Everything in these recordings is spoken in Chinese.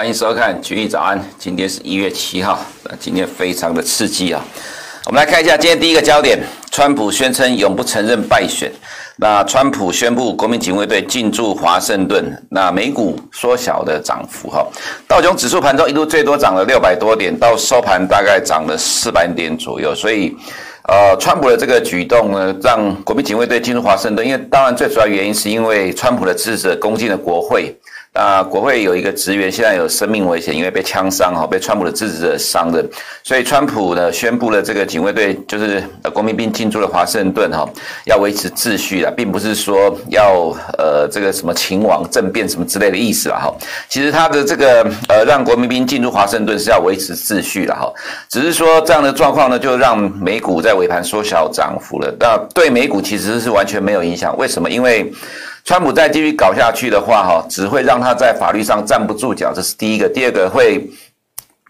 欢迎收看《群益早安》，今天是一月七号，那今天非常的刺激啊！我们来看一下今天第一个焦点：川普宣称永不承认败选。那川普宣布国民警卫队进驻华盛顿，那美股缩小的涨幅哈，道琼指数盘中一度最多涨了六百多点，到收盘大概涨了四百点左右，所以。呃，川普的这个举动呢，让国民警卫队进入华盛顿，因为当然最主要原因是因为川普的支持者攻进了国会。那国会有一个职员现在有生命危险，因为被枪伤哈，被川普的支持者伤的，所以川普呢宣布了这个警卫队就是国民兵进驻了华盛顿哈，要维持秩序了，并不是说要呃这个什么勤王政变什么之类的意思了哈。其实他的这个呃让国民兵进驻华盛顿是要维持秩序了哈，只是说这样的状况呢，就让美股在尾盘缩小涨幅了。那对美股其实是完全没有影响，为什么？因为川普再继续搞下去的话，哈，只会让他在法律上站不住脚，这是第一个。第二个会，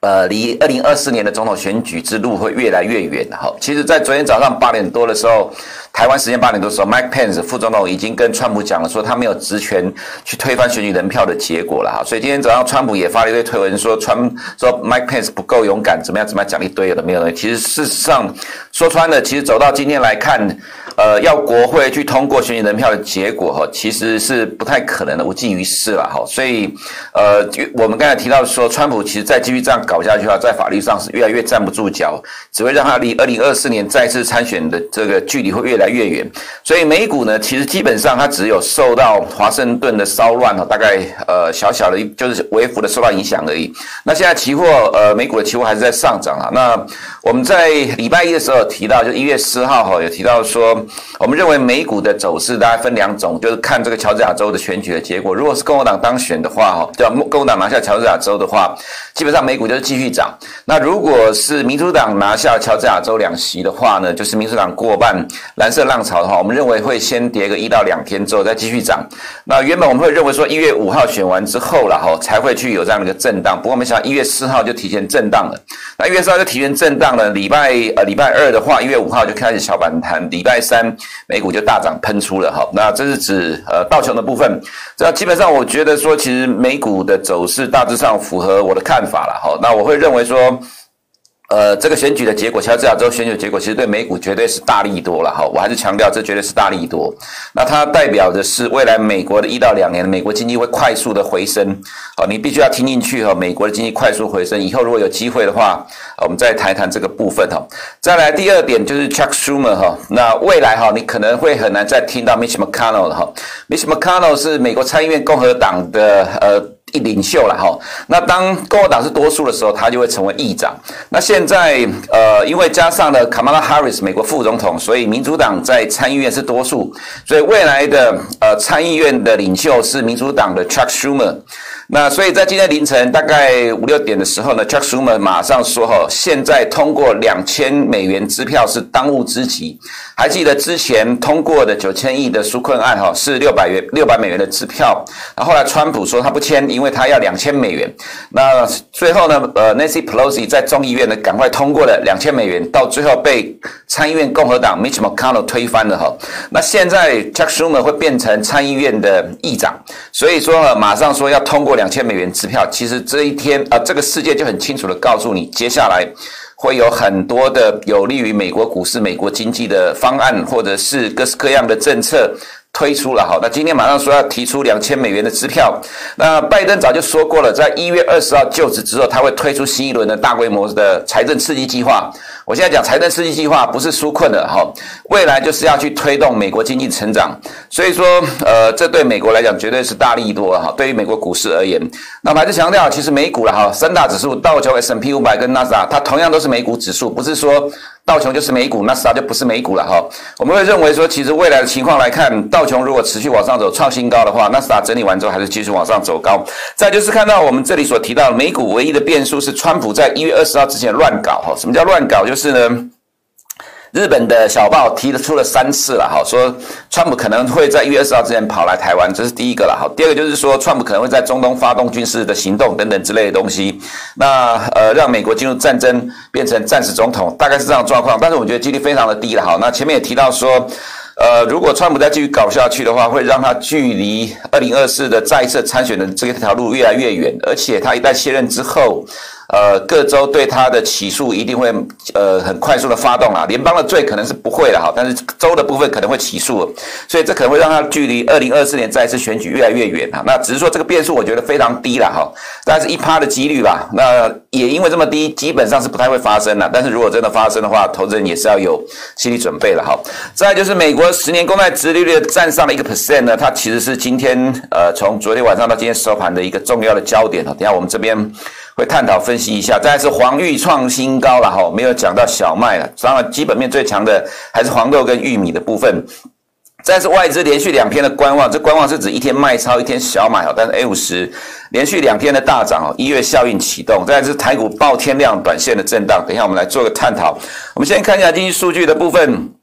呃，离二零二四年的总统选举之路会越来越远，哈。其实，在昨天早上八点多的时候，台湾时间八点多的时候，Mike Pence 副总统已经跟川普讲了，说他没有职权去推翻选举人票的结果了，哈。所以今天早上，川普也发了一堆推文，说川说 Mike Pence 不够勇敢，怎么样怎么样，讲一堆有的没有的。其实事实上说穿了，其实走到今天来看。呃，要国会去通过选举人票的结果哈，其实是不太可能的，无济于事了哈。所以，呃，我们刚才提到说，川普其实再继续这样搞下去的话，在法律上是越来越站不住脚，只会让他离二零二四年再次参选的这个距离会越来越远。所以，美股呢，其实基本上它只有受到华盛顿的骚乱哈，大概呃小小的，就是微幅的受到影响而已。那现在期货呃，美股的期货还是在上涨啊。那我们在礼拜一的时候有提到，就一月四号哈，有提到说。我们认为美股的走势大概分两种，就是看这个乔治亚州的选举的结果。如果是共和党当选的话，哈，对吧？共和党拿下乔治亚州的话，基本上美股就继续涨。那如果是民主党拿下乔治亚州两席的话呢，就是民主党过半，蓝色浪潮的话，我们认为会先跌个一到两天之后再继续涨。那原本我们会认为说一月五号选完之后了哈，才会去有这样的一个震荡。不过没想到一月四号就提前震荡了。那一月四号就提前震荡了，礼拜呃礼拜二的话，一月五号就开始小反弹，礼拜三。美股就大涨喷出了哈，那这是指呃道琼的部分，这基本上我觉得说，其实美股的走势大致上符合我的看法了哈，那我会认为说。呃，这个选举的结果，乔治亚州选举的结果，其实对美股绝对是大利多了哈。我还是强调，这绝对是大利多。那它代表的是未来美国的一到两年，美国经济会快速的回升。好，你必须要听进去哈。美国的经济快速回升，以后如果有机会的话，我们再谈一谈这个部分哈。再来第二点就是 Chuck Schumer 哈。那未来哈，你可能会很难再听到 Mitch McConnell 了哈。Mitch McConnell 是美国参议院共和党的呃。一领袖了哈，那当共和党是多数的时候，他就会成为议长。那现在呃，因为加上了卡马拉·哈里斯美国副总统，所以民主党在参议院是多数，所以未来的呃参议院的领袖是民主党的 Chuck Schumer。那所以在今天凌晨大概五六点的时候呢，Chuck Schumer 马上说哈，现在通过两千美元支票是当务之急。还记得之前通过的九千亿的纾困案哈，是六百元六百美元的支票，然后来川普说他不签，因为他要两千美元。那最后呢，呃，Nancy Pelosi 在众议院呢赶快通过了两千美元，到最后被参议院共和党 Mitch McConnell 推翻了哈。那现在 Chuck Schumer 会变成参议院的议长，所以说，马上说要通过两千美元支票，其实这一天啊，这个世界就很清楚的告诉你，接下来。会有很多的有利于美国股市、美国经济的方案，或者是各式各样的政策推出了。好，那今天马上说要提出两千美元的支票。那拜登早就说过了，在一月二十号就职之后，他会推出新一轮的大规模的财政刺激计划。我现在讲财政刺激计划不是纾困的哈，未来就是要去推动美国经济成长，所以说呃，这对美国来讲绝对是大利多哈。对于美国股市而言，那我还是强调，其实美股了哈，三大指数道琼 S M P 五百跟纳斯达，它同样都是美股指数，不是说。道琼就是美股，纳斯达就不是美股了哈。我们会认为说，其实未来的情况来看，道琼如果持续往上走，创新高的话，纳斯达整理完之后还是继续往上走高。再就是看到我们这里所提到的美股唯一的变数是，川普在一月二十号之前乱搞哈。什么叫乱搞？就是是呢。日本的小报提出了三次了，哈，说川普可能会在一月二十号之前跑来台湾，这是第一个了，哈。第二个就是说，川普可能会在中东发动军事的行动等等之类的东西，那呃，让美国进入战争，变成战时总统，大概是这样状况。但是我觉得几率非常的低了，哈。那前面也提到说。呃，如果川普再继续搞下去的话，会让他距离二零二四的再一次参选的这条路越来越远，而且他一旦卸任之后。呃，各州对他的起诉一定会呃很快速的发动啊，联邦的罪可能是不会的哈，但是州的部分可能会起诉，所以这可能会让他距离二零二四年再次选举越来越远啊。那只是说这个变数我觉得非常低了哈，但是一趴的几率吧。那也因为这么低，基本上是不太会发生了。但是如果真的发生的话，投资人也是要有心理准备的哈。再就是美国十年公债殖利率站上了一个 percent 呢，它其实是今天呃从昨天晚上到今天收盘的一个重要的焦点哈。等下我们这边。会探讨分析一下，再来是黄玉创新高了哈，没有讲到小麦了。当然，基本面最强的还是黄豆跟玉米的部分。再来是外资连续两天的观望，这观望是指一天卖超，一天小买哦。但是 A 五十连续两天的大涨哦，一月效应启动。再来是台股爆天量，短线的震荡。等一下我们来做个探讨。我们先看一下经济数据的部分。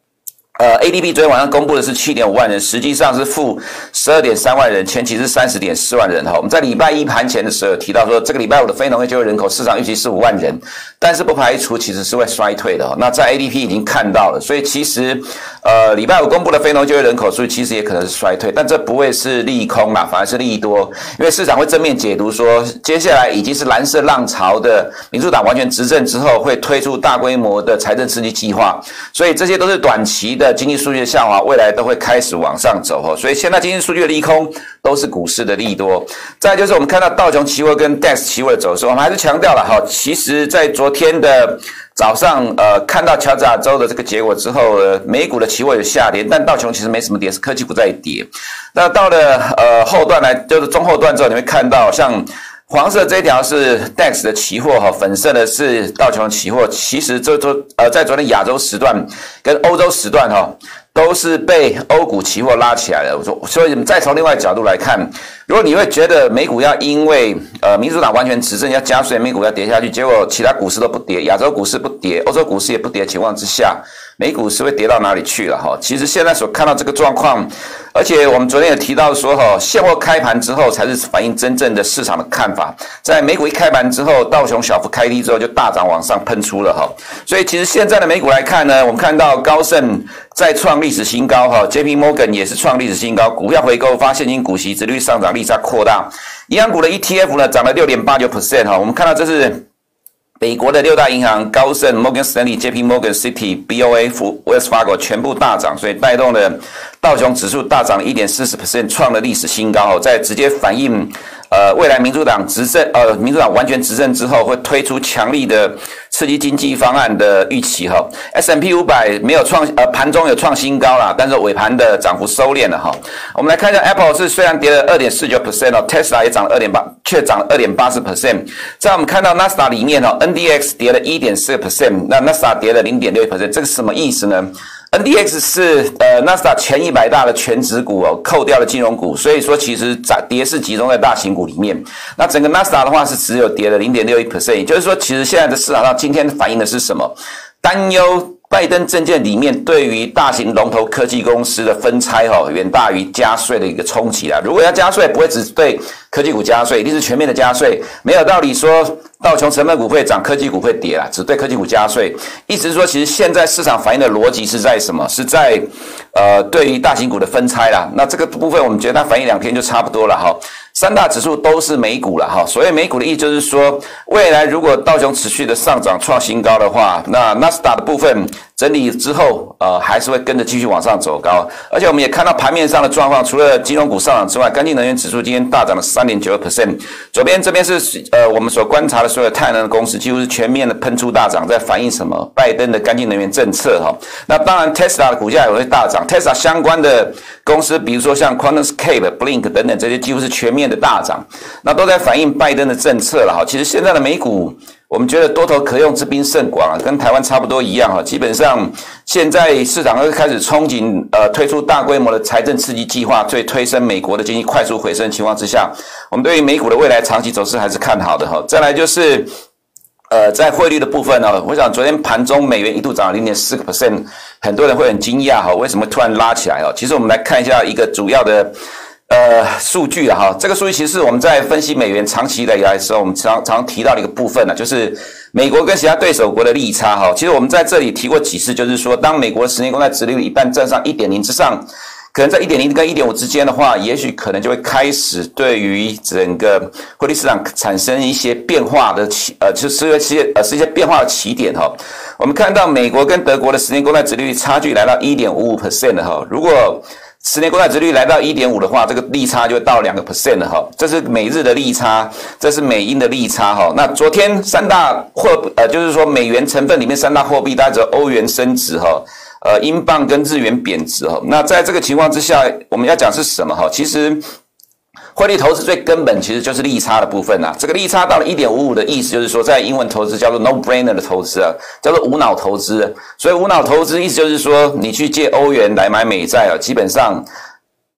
呃，ADP 昨天晚上公布的是七点五万人，实际上是负十二点三万人，前期是三十点四万人哈。我们在礼拜一盘前的时候提到说，这个礼拜五的非农业就业人口市场预期是五万人，但是不排除其实是会衰退的。那在 ADP 已经看到了，所以其实呃礼拜五公布的非农就业人口数其实也可能是衰退，但这不会是利空啦，反而是利多，因为市场会正面解读说，接下来已经是蓝色浪潮的民主党完全执政之后会推出大规模的财政刺激计划，所以这些都是短期的。经济数据下滑，未来都会开始往上走哈，所以现在经济数据的利空都是股市的利多。再就是我们看到道琼期货跟 DAX 期货的走势，我们还是强调了哈，其实在昨天的早上，呃，看到乔治亚州的这个结果之后，呃，美股的期货有下跌，但道琼其实没什么跌，是科技股在跌。那到了呃后段来，就是中后段之后，你会看到像。黄色这条是 DAX 的期货哈，粉色的是道琼期货。其实这周呃，在昨天亚洲时段跟欧洲时段哈，都是被欧股期货拉起来的。我说，所以你们再从另外角度来看，如果你会觉得美股要因为呃民主党完全执政要加税，美股要跌下去，结果其他股市都不跌，亚洲股市不跌，欧洲股市也不跌的情况之下。美股是会跌到哪里去了哈？其实现在所看到这个状况，而且我们昨天也提到说哈，现货开盘之后才是反映真正的市场的看法。在美股一开盘之后，道琼小幅开低之后就大涨往上喷出了哈。所以其实现在的美股来看呢，我们看到高盛再创历史新高哈，JP Morgan 也是创历史新高，股票回购发现金股息，殖率上涨，利差扩大，银行股的 ETF 呢涨了六点八九 percent 哈。我们看到这是。美国的六大银行高盛、摩根斯坦利、J.P. Morgan、City、B.O.A. 福、Wells Fargo 全部大涨，所以带动了道琼指数大涨一点四十 percent，创了历史新高哦，在直接反映。呃，未来民主党执政，呃，民主党完全执政之后，会推出强力的刺激经济方案的预期哈。S M P 五百没有创，呃，盘中有创新高啦，但是尾盘的涨幅收敛了哈。我们来看一下，Apple 是虽然跌了二点四九 percent 哦，Tesla 也涨了二点八，却涨了二点八四 percent。在我们看到 n a s a 里面哦，NDX 跌了一点四 percent，那 n a s a 跌了零点六 percent，这个是什么意思呢？NDX 是呃纳斯达前一百大的全指股哦，扣掉了金融股，所以说其实涨跌是集中在大型股里面。那整个纳斯达的话是只有跌了零点六一 percent，也就是说，其实现在的市场上今天反映的是什么？担忧。拜登政见里面对于大型龙头科技公司的分拆哈，远大于加税的一个冲击啊。如果要加税，不会只对科技股加税，一定是全面的加税。没有道理说道琼成分股会涨，科技股会跌啦，只对科技股加税。意思是说，其实现在市场反映的逻辑是在什么？是在呃，对于大型股的分拆啦。那这个部分我们觉得它反映两天就差不多了哈。三大指数都是美股了哈，所以美股的意思就是说，未来如果道琼持续的上涨创新高的话，那纳斯达的部分整理之后，呃，还是会跟着继续往上走高。而且我们也看到盘面上的状况，除了金融股上涨之外，干净能源指数今天大涨了三点九个 percent。左边这边是呃我们所观察的所有太阳能公司，几乎是全面的喷出大涨，在反映什么？拜登的干净能源政策哈。那当然，Tesla 的股价也会大涨，Tesla 相关的公司，比如说像 QuantumScape、Blink 等等这些，几乎是全面的大涨，那都在反映拜登的政策了哈。其实现在的美股，我们觉得多头可用之兵甚广啊，跟台湾差不多一样哈。基本上现在市场会开始憧憬，呃，推出大规模的财政刺激计划，最推升美国的经济快速回升情况之下，我们对于美股的未来长期走势还是看好的哈。再来就是，呃，在汇率的部分呢，我想昨天盘中美元一度涨了零点四个 percent，很多人会很惊讶哈，为什么突然拉起来哦？其实我们来看一下一个主要的。呃数据啊哈，这个数据其实是我们在分析美元长期以来的时候，我们常常提到的一个部分呢，就是美国跟其他对手国的利差哈。其实我们在这里提过几次，就是说当美国十年公债殖利率一旦站上一点零之上。可能在一点零跟一点五之间的话，也许可能就会开始对于整个汇率市场产生一些变化的起，呃，就是一些呃是一些变化的起点哈。我们看到美国跟德国的十年公债殖利率差距来到一点五五 percent 了哈。如果十年国债殖率来到一点五的话，这个利差就会到两个 percent 了哈。这是美日的利差，这是美英的利差哈。那昨天三大货呃，就是说美元成分里面三大货币，大家只有欧元升值哈。呃，英镑跟日元贬值哈，那在这个情况之下，我们要讲是什么哈？其实汇率投资最根本其实就是利差的部分啊。这个利差到了一点五五的意思，就是说在英文投资叫做 no brainer 的投资啊，叫做无脑投资。所以无脑投资意思就是说，你去借欧元来买美债啊，基本上。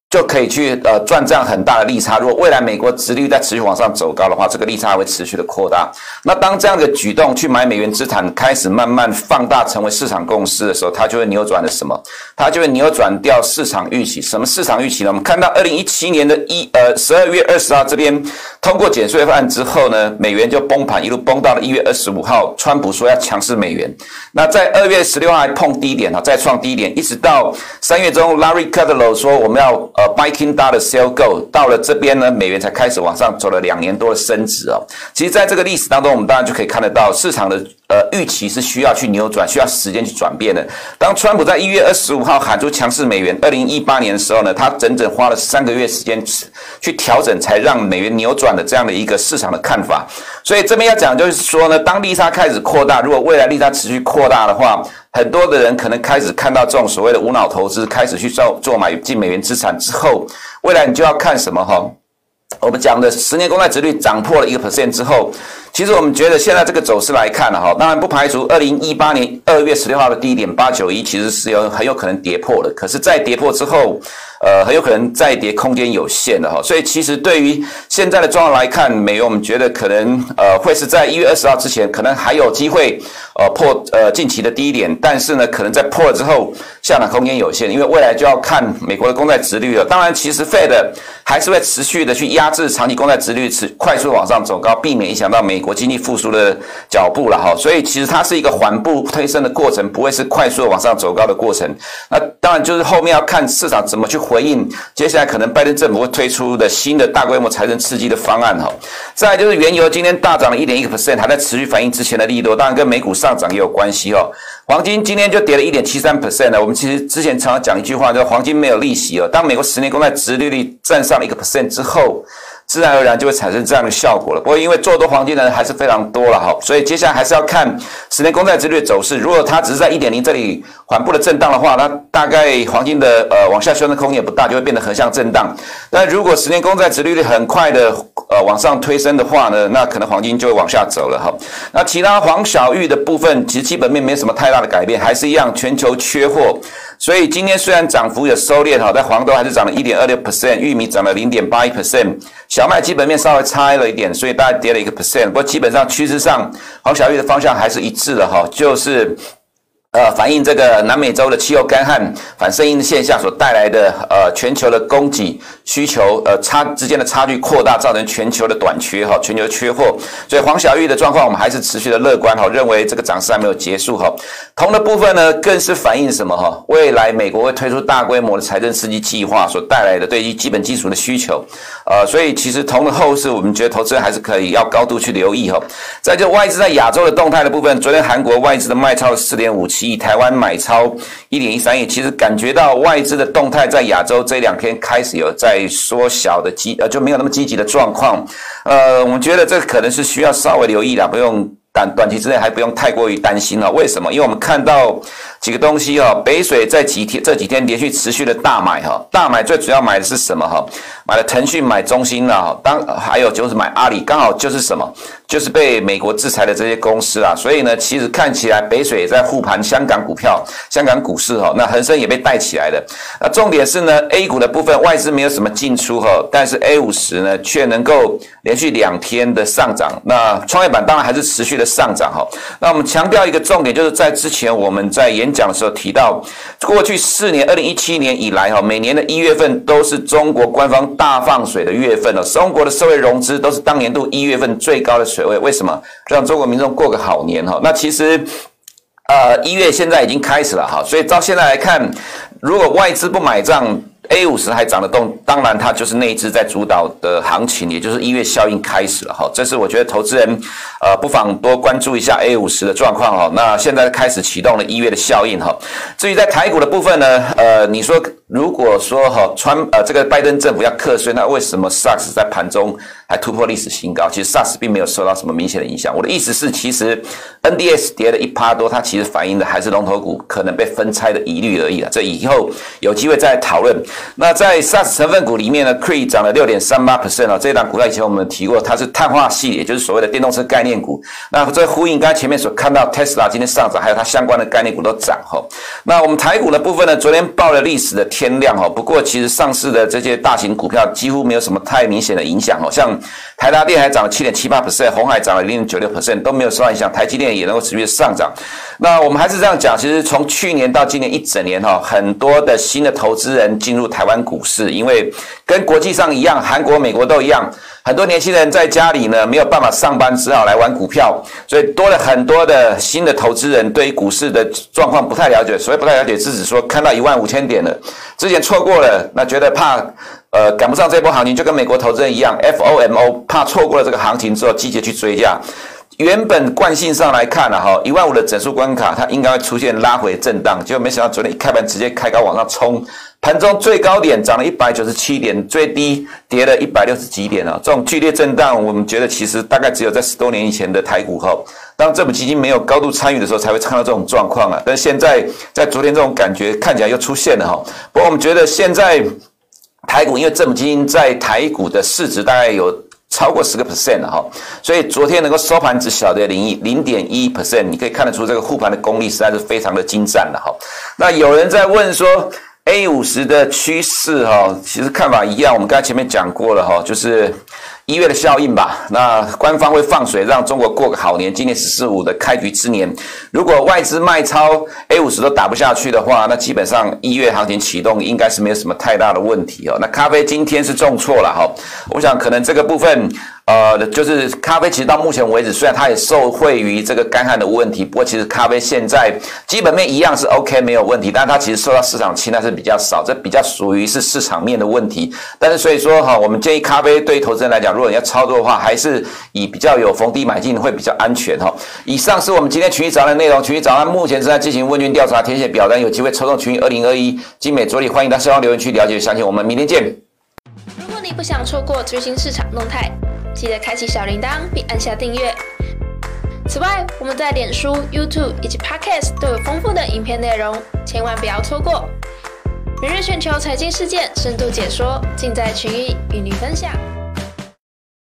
就可以去呃赚这样很大的利差。如果未来美国殖利率在持续往上走高的话，这个利差会持续的扩大。那当这样的举动去买美元资产开始慢慢放大成为市场共识的时候，它就会扭转了什么？它就会扭转掉市场预期。什么市场预期呢？我们看到二零一七年的一呃十二月二十号这边通过减税案之后呢，美元就崩盘，一路崩到了一月二十五号，川普说要强势美元。那在二月十六号还碰低点啊，再创低点，一直到三月中，Larry Kudlow 说我们要。呃，Biking dollar sell Go 到了这边呢，美元才开始往上走了两年多的升值哦。其实，在这个历史当中，我们当然就可以看得到市场的。呃，预期是需要去扭转，需要时间去转变的。当川普在一月二十五号喊出强势美元，二零一八年的时候呢，他整整花了三个月时间去调整，才让美元扭转的这样的一个市场的看法。所以这边要讲就是说呢，当利差开始扩大，如果未来利差持续扩大的话，很多的人可能开始看到这种所谓的无脑投资，开始去做做买进美元资产之后，未来你就要看什么哈？我们讲的十年公债值率涨破了一个 percent 之后。其实我们觉得现在这个走势来看了，哈，当然不排除二零一八年二月十六号的低点八九一，其实是有很有可能跌破的。可是，在跌破之后，呃，很有可能再跌空间有限的哈。所以，其实对于现在的状况来看，美元我们觉得可能呃会是在一月二十号之前，可能还有机会呃破呃近期的低点，但是呢，可能在破了之后，下档空间有限，因为未来就要看美国的公债殖率了。当然，其实 Fed 还是会持续的去压制长期公债殖率，持快速往上走高，避免影响到美。国经济复苏的脚步了哈，所以其实它是一个缓步推升的过程，不会是快速往上走高的过程。那当然就是后面要看市场怎么去回应，接下来可能拜登政府会推出的新的大规模财政刺激的方案哈。再就是原油今天大涨了一点一个 percent，还在持续反映之前的利多，当然跟美股上涨也有关系哦。黄金今天就跌了一点七三 percent 了。我们其实之前常常讲一句话，就是黄金没有利息哦。当美国十年公债殖利率站上了一个 percent 之后。自然而然就会产生这样的效果了。不过因为做多黄金的人还是非常多了哈，所以接下来还是要看十年公债殖率的走势。如果它只是在一点零这里缓步的震荡的话，那大概黄金的呃往下修的空间也不大，就会变得横向震荡。但如果十年公债殖率很快的呃往上推升的话呢，那可能黄金就会往下走了哈。那其他黄小玉的部分其实基本面没什么太大的改变，还是一样全球缺货。所以今天虽然涨幅有收敛哈，但黄豆还是涨了一点二六 percent，玉米涨了零点八一 percent，小麦基本面稍微差了一点，所以大概跌了一个 percent。不过基本上趋势上，黄小玉的方向还是一致的哈，就是。呃，反映这个南美洲的气候干旱、反圣婴的现象所带来的呃全球的供给需求呃差之间的差距扩大，造成全球的短缺哈，全球缺货。所以黄小玉的状况我们还是持续的乐观哈，认为这个涨势还没有结束哈。铜的部分呢，更是反映什么哈？未来美国会推出大规模的财政刺激计划所带来的对于基本基础的需求，呃，所以其实铜的后市我们觉得投资人还是可以要高度去留意哈。再就外资在亚洲的动态的部分，昨天韩国外资的卖超四点五七。以台湾买超一点一三亿，其实感觉到外资的动态在亚洲这两天开始有在缩小的积，呃，就没有那么积极的状况。呃，我们觉得这可能是需要稍微留意的，不用短短期之内还不用太过于担心了。为什么？因为我们看到几个东西哦，北水在几天这几天连续持续的大买哈，大买最主要买的是什么哈？买了腾讯，买中兴了，当还有就是买阿里，刚好就是什么？就是被美国制裁的这些公司啊，所以呢，其实看起来北水也在护盘香港股票、香港股市哈，那恒生也被带起来了。那重点是呢，A 股的部分外资没有什么进出哈，但是 A 五十呢却能够连续两天的上涨。那创业板当然还是持续的上涨哈。那我们强调一个重点，就是在之前我们在演讲的时候提到，过去四年，二零一七年以来哈，每年的一月份都是中国官方大放水的月份了。中国的社会融资都是当年度一月份最高的水位，为什么？让中国民众过个好年哈。那其实，呃，一月现在已经开始了哈，所以到现在来看，如果外资不买账。A 五十还涨得动，当然它就是内资在主导的行情，也就是一月效应开始了哈。这是我觉得投资人呃不妨多关注一下 A 五十的状况哈。那现在开始启动了一月的效应哈。至于在台股的部分呢，呃，你说如果说哈川呃这个拜登政府要课税，那为什么 SARS 在盘中还突破历史新高？其实 SARS 并没有受到什么明显的影响。我的意思是，其实 NDS 跌了一趴多，它其实反映的还是龙头股可能被分拆的疑虑而已了。这以后有机会再讨论。那在 SaaS 成分股里面呢，Cree 涨了六点三八 percent 哦，这一档股票以前我们提过，它是碳化系，也就是所谓的电动车概念股。那这呼应刚才前面所看到 Tesla 今天上涨，还有它相关的概念股都涨哈。那我们台股的部分呢，昨天报了历史的天量哈，不过其实上市的这些大型股票几乎没有什么太明显的影响哦，像台达电还涨了七点七八 percent，鸿海涨了零点九六 percent 都没有受到影响，台积电也能够持续上涨。那我们还是这样讲，其实从去年到今年一整年哈，很多的新的投资人进入台湾股市，因为跟国际上一样，韩国、美国都一样，很多年轻人在家里呢没有办法上班，只好来玩股票，所以多了很多的新的投资人，对于股市的状况不太了解。所以不太了解，是指说看到一万五千点了，之前错过了，那觉得怕呃赶不上这波行情，就跟美国投资人一样，FOMO 怕错过了这个行情之后，积极去追价。原本惯性上来看呢，哈，一万五的整数关卡，它应该会出现拉回震荡，结果没想到昨天一开盘直接开高往上冲，盘中最高点涨了一百九十七点，最低跌了一百六十几点啊！这种剧烈震荡，我们觉得其实大概只有在十多年以前的台股后，当政府基金没有高度参与的时候，才会看到这种状况啊。但现在在昨天这种感觉看起来又出现了哈。不过我们觉得现在台股因为政府基金在台股的市值大概有。超过十个 percent 了哈，所以昨天能够收盘只小跌零一零点一 percent，你可以看得出这个护盘的功力实在是非常的精湛了哈。那有人在问说，A 五十的趋势哈，其实看法一样，我们刚才前面讲过了哈，就是。一月的效应吧，那官方会放水，让中国过个好年。今年十四五的开局之年，如果外资卖超 A 五十都打不下去的话，那基本上一月行情启动应该是没有什么太大的问题哦。那咖啡今天是重挫了哈，我想可能这个部分。呃，就是咖啡，其实到目前为止，虽然它也受惠于这个干旱的问题，不过其实咖啡现在基本面一样是 OK 没有问题，但它其实受到市场青睐是比较少，这比较属于是市场面的问题。但是所以说哈，我们建议咖啡对于投资人来讲，如果你要操作的话，还是以比较有逢低买进会比较安全哈。以上是我们今天群益早安的内容，群益早安目前正在进行问卷调查，填写表单有机会抽中群益二零二一精美桌历，欢迎到下方留言区了解详情。我们明天见。如果你不想错过最新市场动态。记得开启小铃铛并按下订阅。此外，我们在脸书、YouTube 以及 Podcast 都有丰富的影片内容，千万不要错过。每日全球财经事件深度解说，尽在群益与您分享。